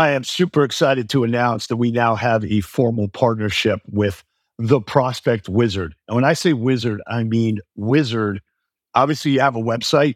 I am super excited to announce that we now have a formal partnership with the Prospect Wizard. And when I say wizard, I mean wizard. Obviously, you have a website.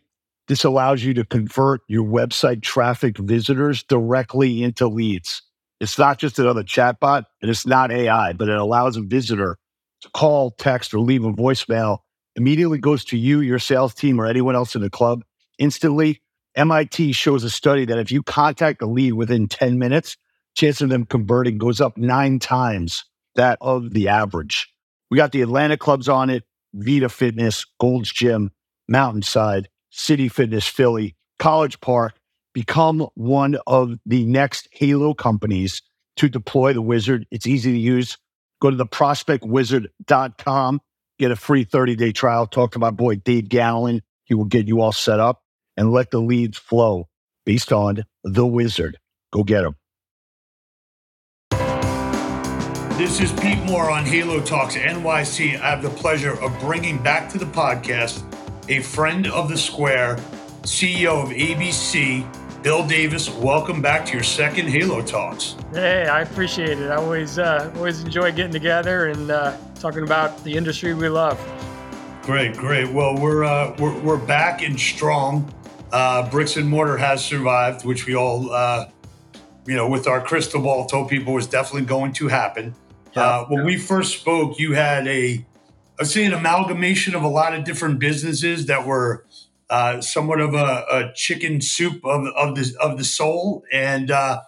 This allows you to convert your website traffic visitors directly into leads. It's not just another chatbot and it's not AI, but it allows a visitor to call, text, or leave a voicemail. Immediately goes to you, your sales team, or anyone else in the club instantly MIT shows a study that if you contact a lead within 10 minutes, chance of them converting goes up nine times that of the average. We got the Atlanta clubs on it, Vida Fitness, Gold's Gym, Mountainside, City Fitness Philly, College Park. Become one of the next Halo companies to deploy the wizard. It's easy to use. Go to the prospectwizard.com, get a free 30 day trial. Talk to my boy Dave Gallen. He will get you all set up and let the leads flow based on the wizard. Go get them. This is Pete Moore on Halo Talks NYC. I have the pleasure of bringing back to the podcast a friend of the square, CEO of ABC, Bill Davis. Welcome back to your second Halo Talks. Hey, I appreciate it. I always uh, always enjoy getting together and uh, talking about the industry we love. Great, great. Well, we're uh, we're, we're back and strong. Uh, bricks and mortar has survived, which we all, uh, you know, with our crystal ball told people was definitely going to happen. Yeah, uh, when yeah. we first spoke, you had a, I'd say, an amalgamation of a lot of different businesses that were uh, somewhat of a, a, chicken soup of, of the of the soul, and uh,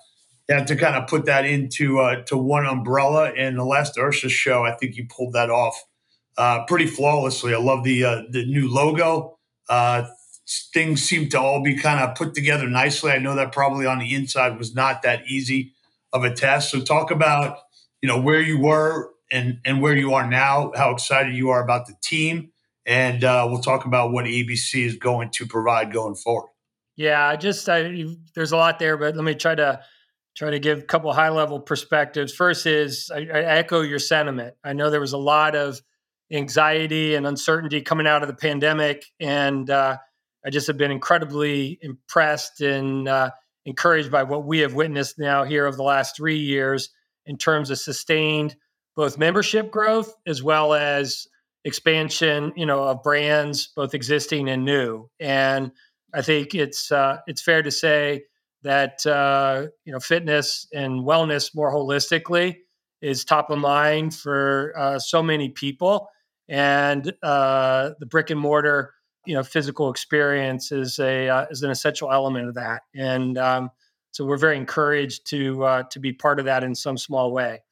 you had to kind of put that into uh, to one umbrella. And the last IHRSA show, I think you pulled that off uh, pretty flawlessly. I love the uh, the new logo. Uh, things seem to all be kind of put together nicely. I know that probably on the inside was not that easy of a test. So talk about, you know, where you were and and where you are now, how excited you are about the team, and uh, we'll talk about what ABC is going to provide going forward. Yeah, I just I, there's a lot there, but let me try to try to give a couple high level perspectives. First is I, I echo your sentiment. I know there was a lot of anxiety and uncertainty coming out of the pandemic, and uh, I just have been incredibly impressed and uh, encouraged by what we have witnessed now here over the last three years in terms of sustained both membership growth as well as expansion, you know, of brands, both existing and new. And I think it's uh, it's fair to say that uh, you know fitness and wellness more holistically is top of mind for uh, so many people, and uh, the brick and mortar you know physical experience is a uh, is an essential element of that. And um, so we're very encouraged to uh, to be part of that in some small way.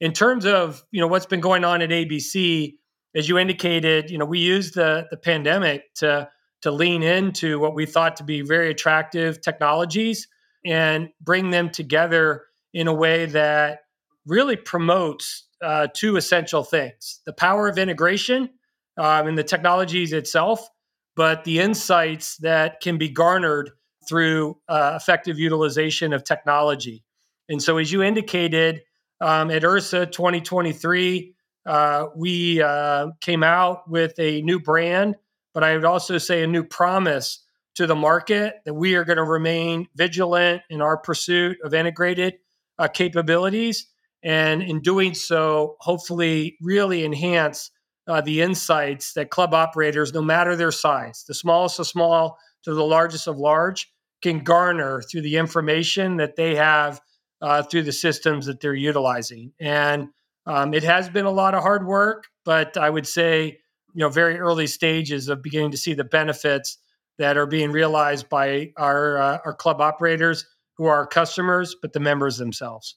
In terms of you know what's been going on at abc as you indicated you know we used the the pandemic to to lean into what we thought to be very attractive technologies and bring them together in a way that really promotes uh, two essential things the power of integration um, and the technologies itself but the insights that can be garnered through uh, effective utilization of technology. And so, as you indicated, um, at IHRSA 2023, uh, we uh, came out with a new brand, but I would also say a new promise to the market that we are going to remain vigilant in our pursuit of integrated uh, capabilities. And in doing so, hopefully, really enhance uh, the insights that club operators, no matter their size, the smallest of small to the largest of large, can garner through the information that they have uh, through the systems that they're utilizing. And um, it has been a lot of hard work, but I would say, you know, very early stages of beginning to see the benefits that are being realized by our uh, our club operators who are our customers, but the members themselves.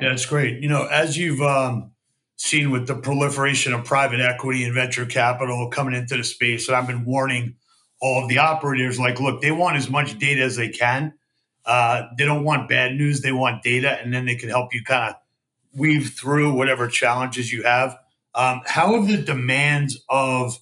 Yeah, it's great. You know, as you've um, seen with the proliferation of private equity and venture capital coming into the space. And I've been warning all of the operators like, look, they want as much data as they can. Uh, they don't want bad news, they want data, and then they can help you kind of weave through whatever challenges you have. Um, how have the demands of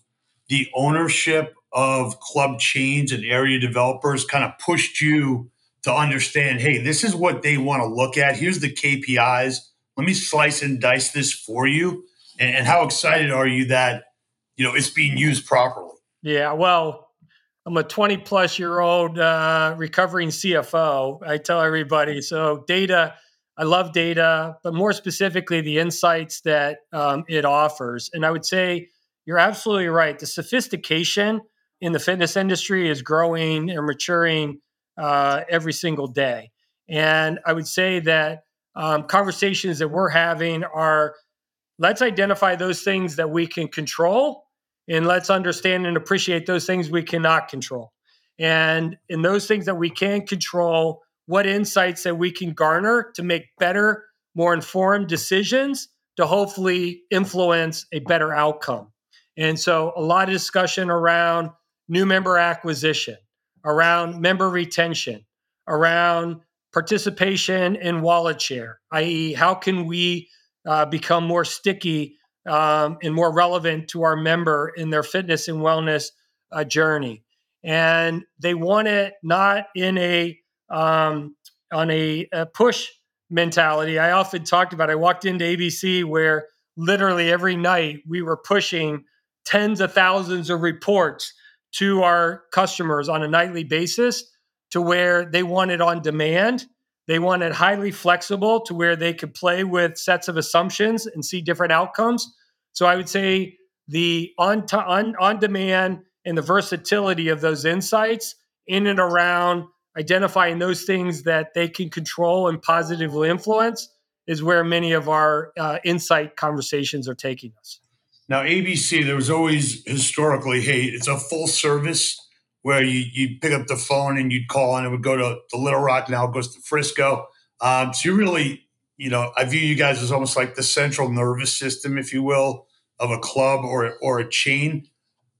the ownership of club chains and area developers kind of pushed you to understand hey, this is what they want to look at? Here's the KPIs let me slice and dice this for you. And, and how excited are you that you know it's being used properly? Yeah, well, I'm a 20 plus year old uh, recovering CFO. I tell everybody. So data, I love data, but more specifically, the insights that um, it offers. And I would say you're absolutely right. The sophistication in the fitness industry is growing and maturing uh, every single day. And I would say that um, conversations that we're having are let's identify those things that we can control and let's understand and appreciate those things we cannot control. And in those things that we can control, what insights that we can garner to make better, more informed decisions to hopefully influence a better outcome. And so, a lot of discussion around new member acquisition, around member retention, around participation in wallet share, i.e., how can we uh, become more sticky um, and more relevant to our member in their fitness and wellness uh, journey. And they want it not in a um, on a, a, push mentality. I often talked about. I walked into ABC where literally every night we were pushing tens of thousands of reports to our customers on a nightly basis to where they want it on demand they want it highly flexible to where they could play with sets of assumptions and see different outcomes. So I would say the on, to, on, on demand and the versatility of those insights in and around identifying those things that they can control and positively influence is where many of our uh, insight conversations are taking us. Now, ABC, there was always historically, hey, it's a full service where you, you'd pick up the phone and you'd call and it would go to, to Little Rock. Now it goes to Frisco. Um, so you really, you know, I view you guys as almost like the central nervous system, if you will, of a club or, or a chain.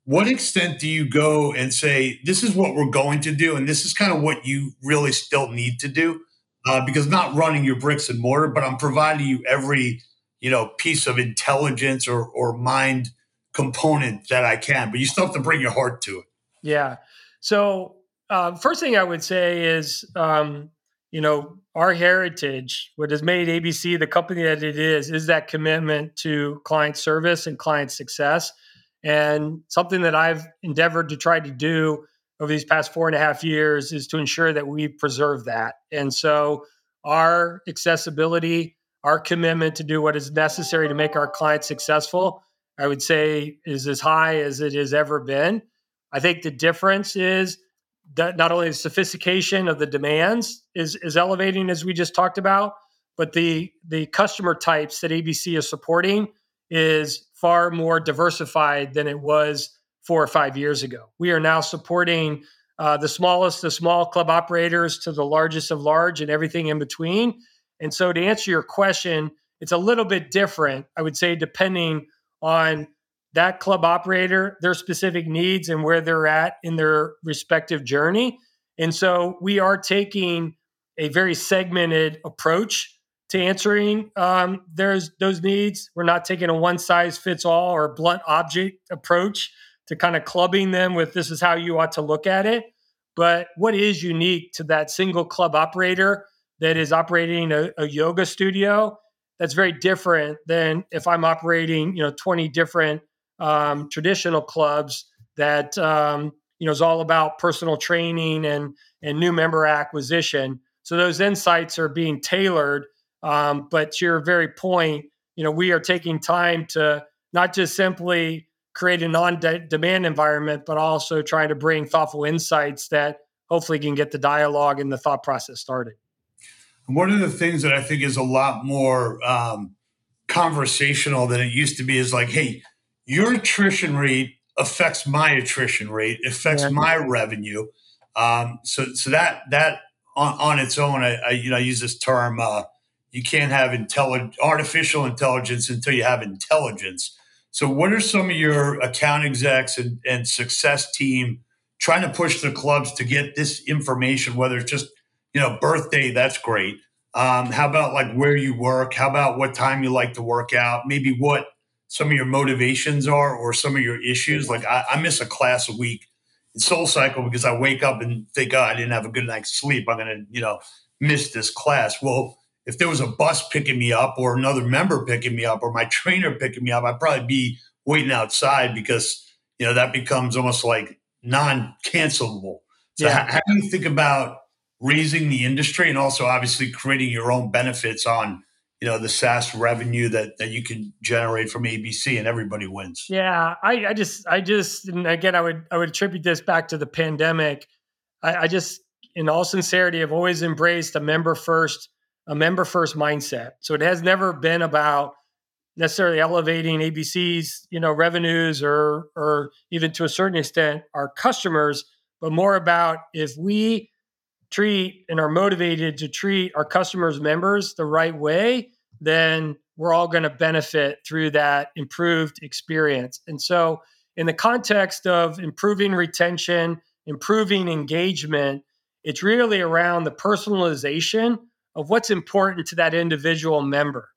What extent do you go and say, this is what we're going to do, and this is kind of what you really still need to do? Uh, because not running your bricks and mortar, but I'm providing you every, you know, piece of intelligence or, or mind component that I can, but you still have to bring your heart to it. Yeah. So, uh, first thing I would say is, um, you know, our heritage, what has made ABC the company that it is, is that commitment to client service and client success. And something that I've endeavored to try to do over these past four and a half years is to ensure that we preserve that. And so, our accessibility, our commitment to do what is necessary to make our clients successful, I would say is as high as it has ever been. I think the difference is that not only the sophistication of the demands is is elevating as we just talked about, but the the customer types that ABC is supporting is far more diversified than it was four or five years ago. We are now supporting uh, the smallest of small club operators to the largest of large and everything in between. And so, to answer your question, it's a little bit different, I would say, depending on that club operator, their specific needs and where they're at in their respective journey. And so we are taking a very segmented approach to answering um, there's those needs. We're not taking a one size fits all or blunt object approach to kind of clubbing them with this is how you ought to look at it. But what is unique to that single club operator that is operating a, a yoga studio? That's very different than if I'm operating, you know, 20 different um, traditional clubs that um, you know is all about personal training and and new member acquisition. So those insights are being tailored. Um, but to your very point, you know, we are taking time to not just simply create a non-demand environment, but also trying to bring thoughtful insights that hopefully can get the dialogue and the thought process started. One of the things that I think is a lot more um, conversational than it used to be is like, hey, your attrition rate affects my attrition rate, affects yeah. my revenue. Um, so, so that that on, on its own, I, I, you know I use this term. Uh, you can't have intelligent artificial intelligence until you have intelligence. So, what are some of your account execs and, and success team trying to push the clubs to get this information? Whether it's just you know birthday, that's great. Um, how about like where you work? How about what time you like to work out? Maybe what some of your motivations are or some of your issues. Like I, I miss a class a week in Soul Cycle because I wake up and think, oh, I didn't have a good night's sleep. I'm gonna, you know, miss this class. Well, if there was a bus picking me up or another member picking me up or my trainer picking me up, I'd probably be waiting outside because, you know, that becomes almost like non-cancelable. So yeah. how, how do you think about raising the industry and also obviously creating your own benefits on you know the SaaS revenue that that you can generate from ABC and everybody wins. Yeah, I, I just I just and again I would I would attribute this back to the pandemic. I, I just in all sincerity have always embraced a member first a member first mindset. So it has never been about necessarily elevating ABC's you know revenues or or even to a certain extent our customers, but more about if we treat and are motivated to treat our customers members the right way then we're all going to benefit through that improved experience and so in the context of improving retention improving engagement it's really around the personalization of what's important to that individual member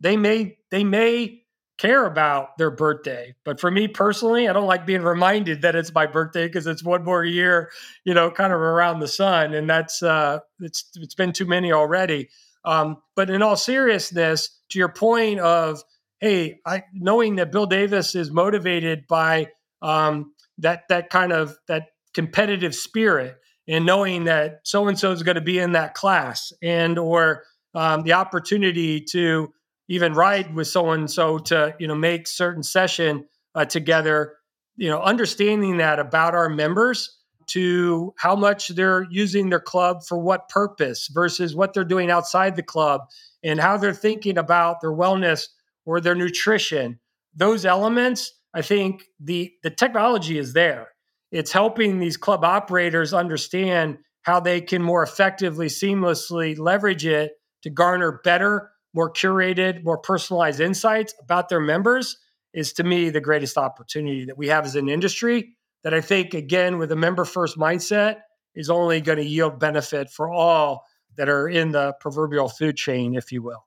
they may they may care about their birthday. But for me personally, I don't like being reminded that it's my birthday because it's one more year, you know, kind of around the sun, and that's uh, it's it's been too many already. Um, but in all seriousness, to your point of hey, I, knowing that Bill Davis is motivated by um, that that kind of that competitive spirit, and knowing that so and so is going to be in that class, and or um, the opportunity to even ride with so and so to you know make certain session uh, together you know understanding that about our members to how much they're using their club for what purpose versus what they're doing outside the club and how they're thinking about their wellness or their nutrition those elements i think the the technology is there it's helping these club operators understand how they can more effectively seamlessly leverage it to garner better more curated, more personalized insights about their members is to me the greatest opportunity that we have as an industry. That I think, again, with a member first mindset, is only going to yield benefit for all that are in the proverbial food chain, if you will.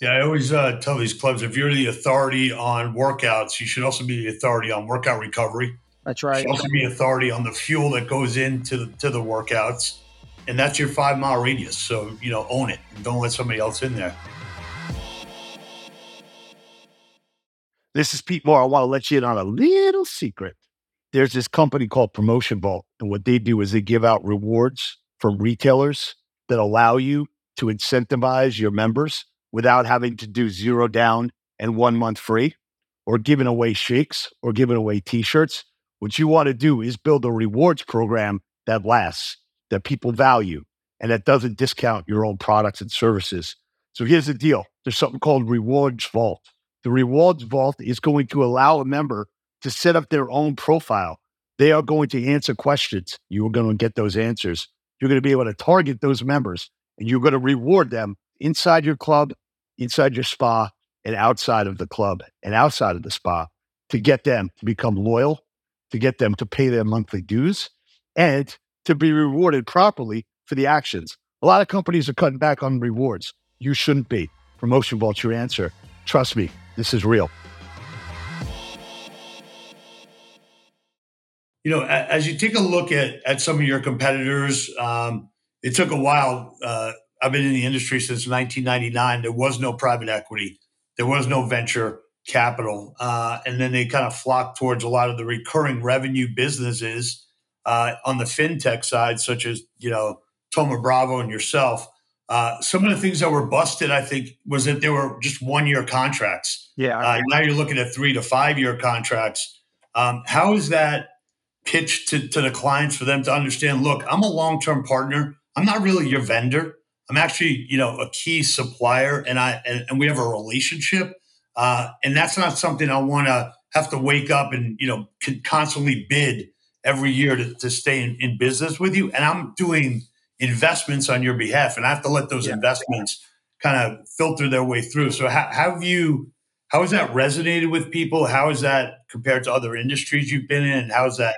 Yeah, I always uh, tell these clubs if you're the authority on workouts, you should also be the authority on workout recovery. That's right. You should also be authority on the fuel that goes into the, to the workouts and that's your five mile radius. So, you know, own it and don't let somebody else in there. This is Pete Moore. I want to let you in on a little secret. There's this company called Promotion Vault, and what they do is they give out rewards from retailers that allow you to incentivize your members without having to do zero down and one month free or giving away shakes or giving away t shirts. What you want to do is build a rewards program that lasts that people value and that doesn't discount your own products and services. So here's the deal there's something called Rewards Vault. The Rewards Vault is going to allow a member to set up their own profile. They are going to answer questions. You are going to get those answers. You're going to be able to target those members and you're going to reward them inside your club, inside your spa, and outside of the club and outside of the spa to get them to become loyal, to get them to pay their monthly dues, and to be rewarded properly for the actions. A lot of companies are cutting back on rewards. You shouldn't be. Promotion Vault's your answer. Trust me, this is real. You know, as you take a look at, at some of your competitors, um, it took a while. Uh, I've been in the industry since 1999. There was no private equity, there was no venture capital. Uh, and then they kind of flocked towards a lot of the recurring revenue businesses uh, on the fintech side, such as you know Thoma Bravo and yourself. Uh, some of the things that were busted, I think, was that they were just one year contracts. Yeah. Uh, now you're looking at three to five year contracts. Um, how is that pitched to, to the clients for them to understand? Look, I'm a long term partner. I'm not really your vendor. I'm actually, you know, a key supplier, and I and, and we have a relationship. Uh, and that's not something I want to have to wake up and you know constantly bid every year to, to stay in, in, business with you. And I'm doing investments on your behalf, and I have to let those yeah. investments kind of filter their way through. So, how, how have you? How has that resonated with people? How is that compared to other industries you've been in? And how's that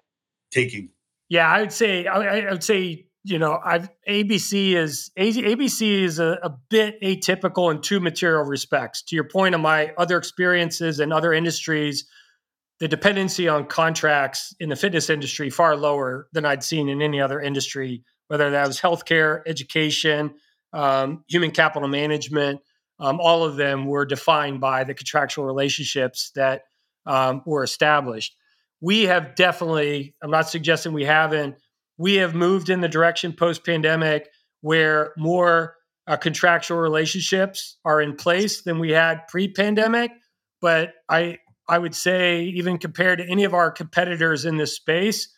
taking? Yeah, I would say I, I would say you know I've ABC is ABC is a, a, bit atypical in two material respects. To your point of my other experiences and other industries, the dependency on contracts in the fitness industry far lower than I'd seen in any other industry, whether that was healthcare, education, um, human capital management. Um, all of them were defined by the contractual relationships that um, were established. We have definitely, I'm not suggesting we haven't, we have moved in the direction post pandemic where more uh, contractual relationships are in place than we had pre pandemic. But I, I would say, even compared to any of our competitors in this space,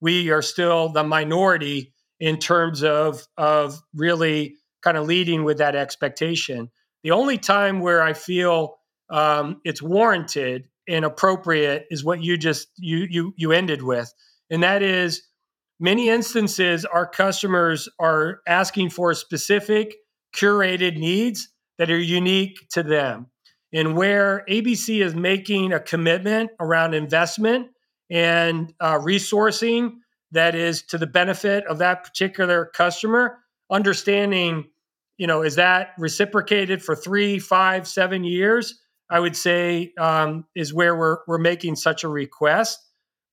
we are still the minority in terms of, of really kind of leading with that expectation. The only time where I feel um, it's warranted and appropriate is what you just you you you ended with, and that is many instances our customers are asking for specific curated needs that are unique to them. And where ABC is making a commitment around investment and uh, resourcing that is to the benefit of that particular customer, understanding, you know, is that reciprocated for three, five, seven years? I would say um, is where we're we're making such a request.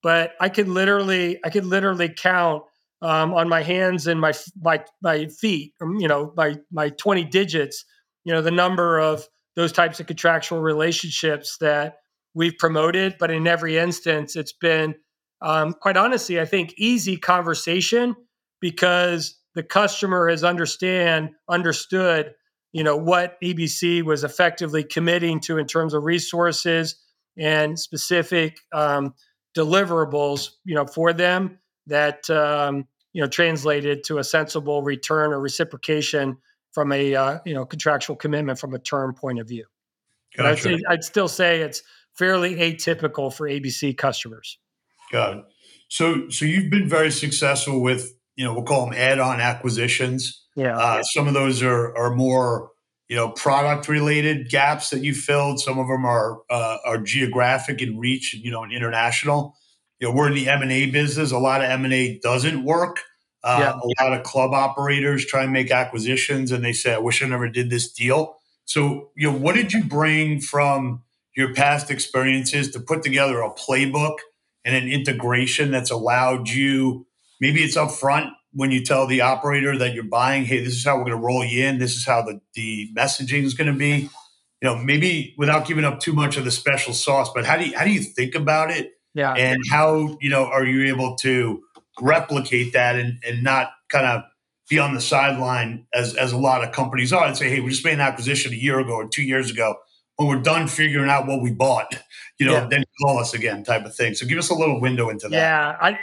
But I could literally I could literally count um, on my hands and my my my feet, um, you know, my my twenty digits, you know, the number of those types of contractual relationships that we've promoted. But in every instance, it's been um, quite honestly, I think easy conversation because the customer has understand understood you know what ABC was effectively committing to in terms of resources and specific um, deliverables, you know, for them that um, you know translated to a sensible return or reciprocation from a uh, you know contractual commitment from a term point of view. Gotcha. I'd say I'd still say it's fairly atypical for ABC customers. Got it. So so you've been very successful with you know we'll call them add-on acquisitions yeah. Uh, some of those are are more you know product related gaps that you filled. Some of them are uh, are geographic in reach, you know, and international. You know, we're in the M and A business. A lot of M and A doesn't work. Uh, yeah. A lot of club operators try and make acquisitions, and they say, "I wish I never did this deal." So, you know, what did you bring from your past experiences to put together a playbook and an integration that's allowed you? Maybe it's upfront when you tell the operator that you're buying, hey, this is how we're going to roll you in. This is how the, the messaging is going to be. You know, maybe without giving up too much of the special sauce, but how do you how do you think about it? Yeah. And how, you know, are you able to replicate that and, and not kind of be on the sideline as, as a lot of companies are and say, hey, we just made an acquisition a year ago or two years ago. When we're done figuring out what we bought, you know, yeah. then call us again type of thing. So give us a little window into that. Yeah. I,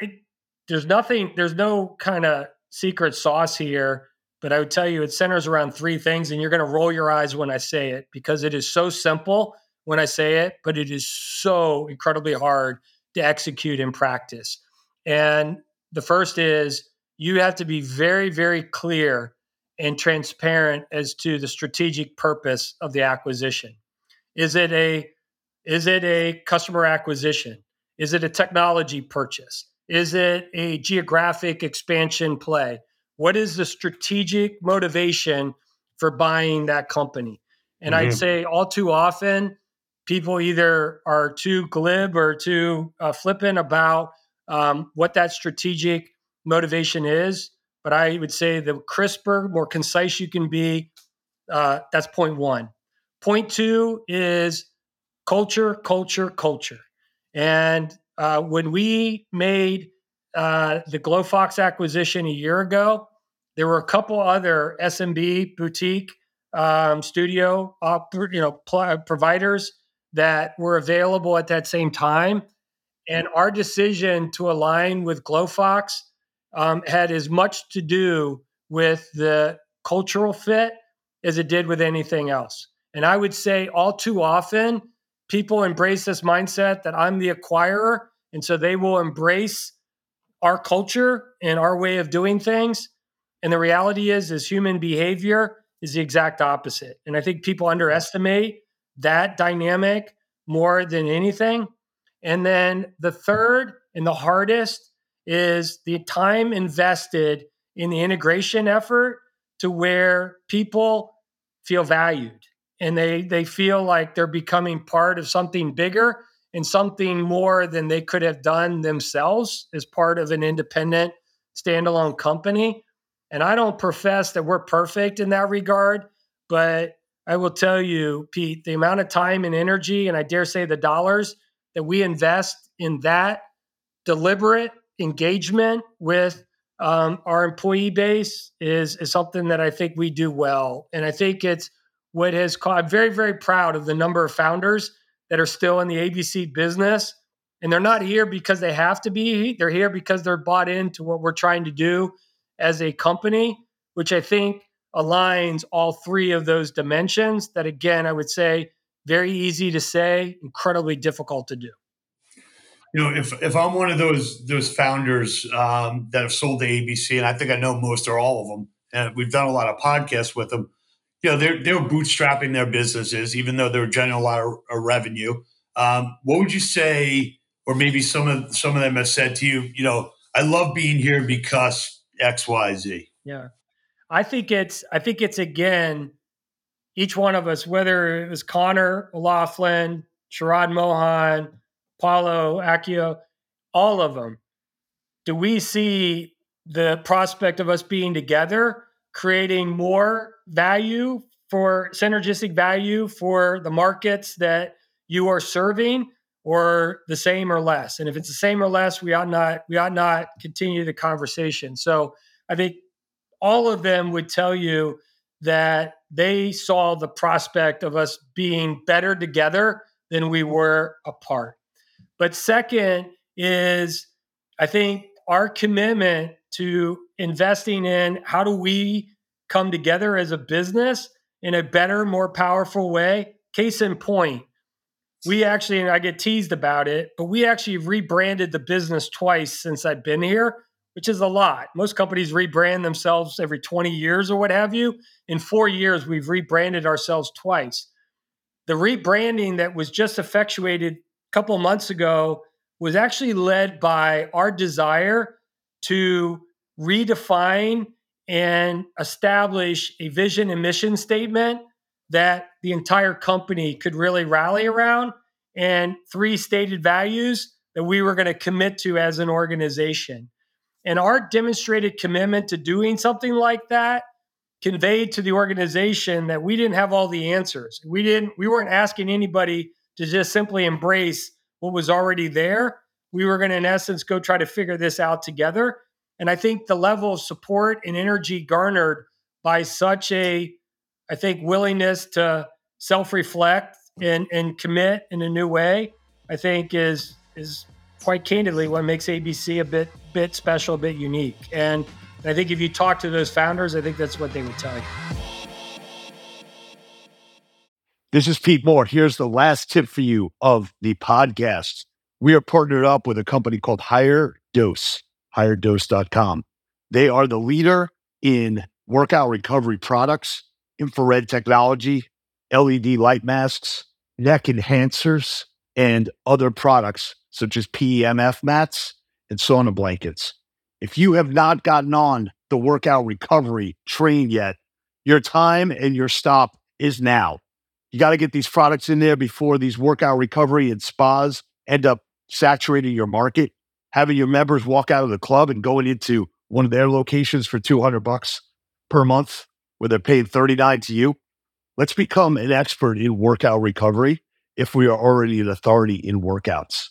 there's nothing, there's no kind of secret sauce here, but I would tell you it centers around three things, and you're going to roll your eyes when I say it because it is so simple when I say it, but it is so incredibly hard to execute in practice. And the first is you have to be very, very clear and transparent as to the strategic purpose of the acquisition. Is it a is it a customer acquisition? Is it a technology purchase? Is it a geographic expansion play? What is the strategic motivation for buying that company? And mm-hmm. I'd say all too often, people either are too glib or too uh, flippant about um, what that strategic motivation is. But I would say the crisper, more concise you can be, uh, that's point one. Point two is culture, culture, culture. And uh, when we made uh, the GloFox acquisition a year ago, there were a couple other SMB boutique um, studio you know pl- providers that were available at that same time, and our decision to align with GloFox um, had as much to do with the cultural fit as it did with anything else. And I would say all too often people embrace this mindset that I'm the acquirer. And so they will embrace our culture and our way of doing things. And the reality is, is human behavior is the exact opposite. And I think people underestimate that dynamic more than anything. And then the third and the hardest is the time invested in the integration effort to where people feel valued and they they feel like they're becoming part of something bigger and something more than they could have done themselves as part of an independent standalone company. And i don't profess that we're perfect in that regard but i will tell you pete the amount of time and energy and i dare say the dollars that we invest in that deliberate engagement with um, our employee base is is something that I think we do well, and I think it's what has. Caught, I'm very very proud of the number of founders that are still in the ABC business, and they're not here because they have to be. They're here because they're bought into what we're trying to do as a company, which I think aligns all three of those dimensions. That again, I would say very easy to say, incredibly difficult to do you know, if if I'm one of those those founders um, that have sold to ABC, and I think I know most or all of them, and we've done a lot of podcasts with them. You know, they're they're bootstrapping their businesses, even though they're generating a lot of, of revenue. Um, what would you say, or maybe some of some of them have said to you, you know, I love being here because X, Y, Z. Yeah, I think it's I think it's again, each one of us, whether it was Conor O'Loughlin, Sharad Mohan, Paulo, Accio, all of them. Do we see the prospect of us being together, creating more value for synergistic value for the markets that you are serving, or the same or less? And if it's the same or less, we ought not we ought not continue the conversation. So I think all of them would tell you that they saw the prospect of us being better together than we were apart. But second is, I think, our commitment to investing in how do we come together as a business in a better, more powerful way. Case in point, we actually, and I get teased about it, but we actually rebranded the business twice since I've been here, which is a lot. Most companies rebrand themselves every 20 years or what have you. In four years, we've rebranded ourselves twice. The rebranding that was just effectuated a couple months ago was actually led by our desire to redefine and establish a vision and mission statement that the entire company could really rally around and three stated values that we were going to commit to as an organization. And our demonstrated commitment to doing something like that conveyed to the organization that we didn't have all the answers. We didn't we weren't asking anybody to just simply embrace what was already there. We were going to, in essence, go try to figure this out together. And I think the level of support and energy garnered by such a, I think, willingness to self reflect and, and commit in a new way, I think is is quite candidly what makes ABC a bit bit special, a bit unique. And I think if you talk to those founders, I think that's what they would tell you. This is Pete Moore. Here's the last tip for you of the podcast. We are partnered up with a company called Higher Dose, higherdose.com. They are the leader in workout recovery products, infrared technology, LED light masks, neck enhancers, and other products such as PEMF mats and sauna blankets. If you have not gotten on the workout recovery train yet, your time and your stop is now. You got to get these products in there before these workout recovery and spas end up saturating your market. Having your members walk out of the club and going into one of their locations for 200 bucks per month where they're paying 39 to you. Let's become an expert in workout recovery if we are already an authority in workouts.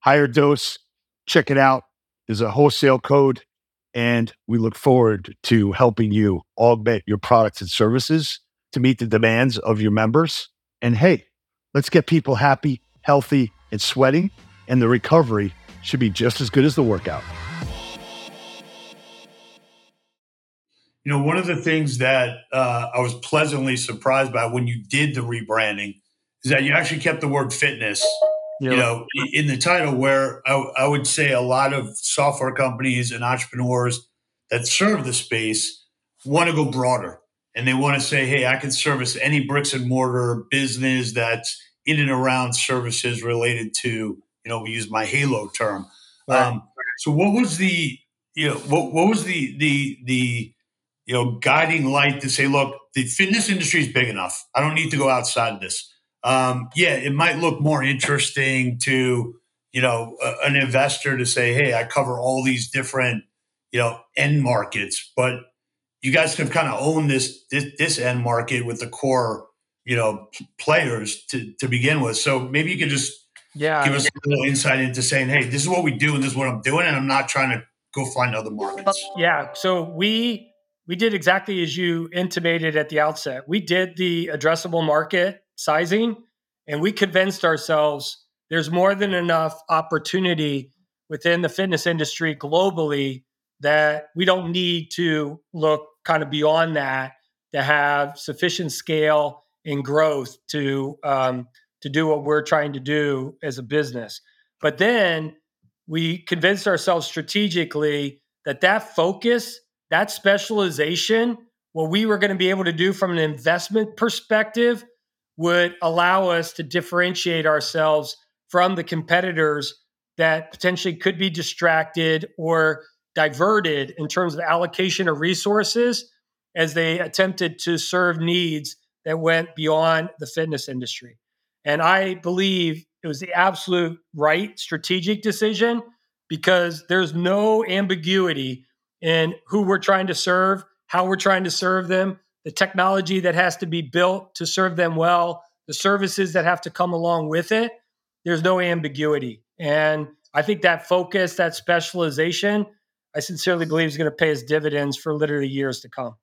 Higher dose, check it out. There's a wholesale code, and we look forward to helping you augment your products and services to meet the demands of your members. And hey, let's get people happy, healthy, and sweating. And the recovery should be just as good as the workout. You know, one of the things that uh, I was pleasantly surprised by when you did the rebranding is that you actually kept the word fitness, yep. you know, in the title. Where I, I would say a lot of software companies and entrepreneurs that serve the space want to go broader and they want to say, hey, I can service any bricks and mortar business that's in and around services related to, you know, we use my Halo term. Right. Um, so what was the, you know, what, what was the, the, the, you know, guiding light to say, look, the fitness industry is big enough. I don't need to go outside of this. Um, yeah, it might look more interesting to, you know, a, an investor to say, hey, I cover all these different, you know, end markets, but you guys have kind of owned this, this this end market with the core you know players to to begin with. So maybe you could just Yeah. Give us a little insight into saying, hey, this is what we do and this is what I'm doing, and I'm not trying to go find other markets. Yeah. So we we did exactly as you intimated at the outset. We did the addressable market sizing and we convinced ourselves there's more than enough opportunity within the fitness industry globally that we don't need to look kind of beyond that to have sufficient scale and growth to um, to do what we're trying to do as a business. But then we convinced ourselves strategically that that focus, that specialization, what we were going to be able to do from an investment perspective would allow us to differentiate ourselves from the competitors that potentially could be distracted or diverted in terms of allocation of resources as they attempted to serve needs that went beyond the fitness industry. And I believe it was the absolute right strategic decision because there's no ambiguity in who we're trying to serve, how we're trying to serve them, the technology that has to be built to serve them well, the services that have to come along with it. There's no ambiguity. And I think that focus, that specialization, I sincerely believe is going to pay us dividends for literally years to come.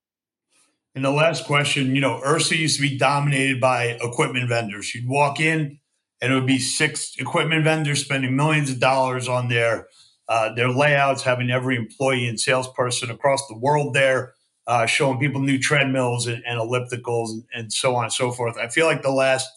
And the last question, you know, IHRSA used to be dominated by equipment vendors. You'd walk in and it would be six equipment vendors spending millions of dollars on their uh, their layouts, having every employee and salesperson across the world there, uh, showing people new treadmills and, and ellipticals and, and, so on and so forth. I feel like the last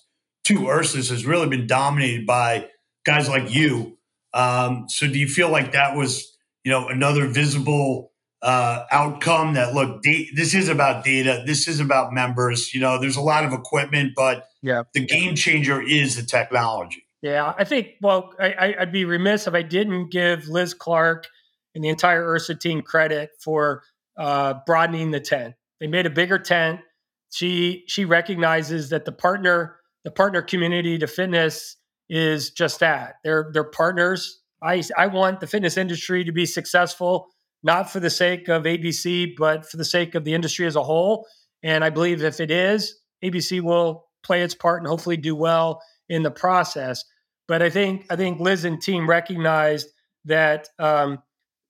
two IHRSAs has really been dominated by guys like you. Um, so do you feel like that was, you know, another visible uh, outcome that look da- this is about data. This is about members. You know there's a lot of equipment but yeah. the game changer is the technology. Yeah i think well I, i'd be remiss if i didn't give liz clark and the entire IHRSA team credit for uh, broadening the tent. They made a bigger tent. She she recognizes that the partner the partner community to fitness is just that. They're they're partners. I i want the fitness industry to be successful not for the sake of ABC, but for the sake of the industry as a whole. And I believe if it is, ABC will play its part and hopefully do well in the process. But I think I think Liz and team recognized that um,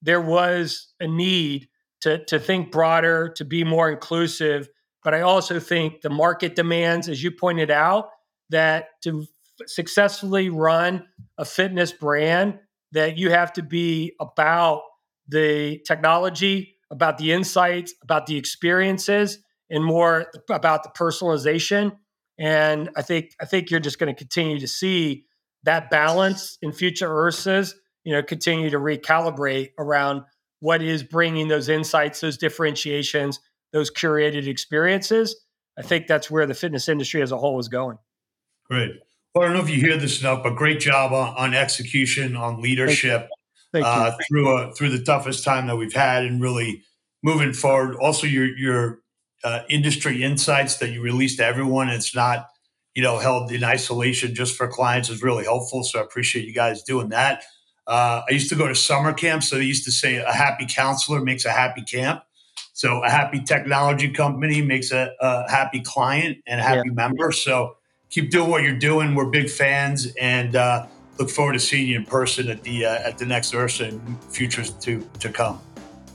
there was a need to to think broader, to be more inclusive. But I also think the market demands, as you pointed out, that to successfully run a fitness brand, that you have to be about the technology, about the insights, about the experiences, and more about the personalization. And I think I think you're just going to continue to see that balance in future IHRSAs. You know, continue to recalibrate around what is bringing those insights, those differentiations, those curated experiences. I think that's where the fitness industry as a whole is going. Great. Well, I don't know if you hear this enough, but great job on, on execution, on leadership uh, through a, through the toughest time that we've had, and really moving forward. Also, your your uh, industry insights that you release to everyone. It's not you know held in isolation just for clients is really helpful. So I appreciate you guys doing that. Uh, I used to go to summer camp, so they used to say a happy counselor makes a happy camp. So a happy technology company makes a, a happy client and a happy yeah. member. So keep doing what you're doing. We're big fans, and uh, look forward to seeing you in person at the uh, at the next IHRSA and futures to to come.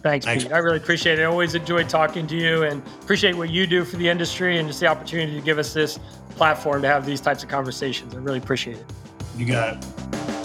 Thanks, Thanks, Pete. I really appreciate it. I always enjoy talking to you and appreciate what you do for the industry and just the opportunity to give us this platform to have these types of conversations. I really appreciate it. You got it.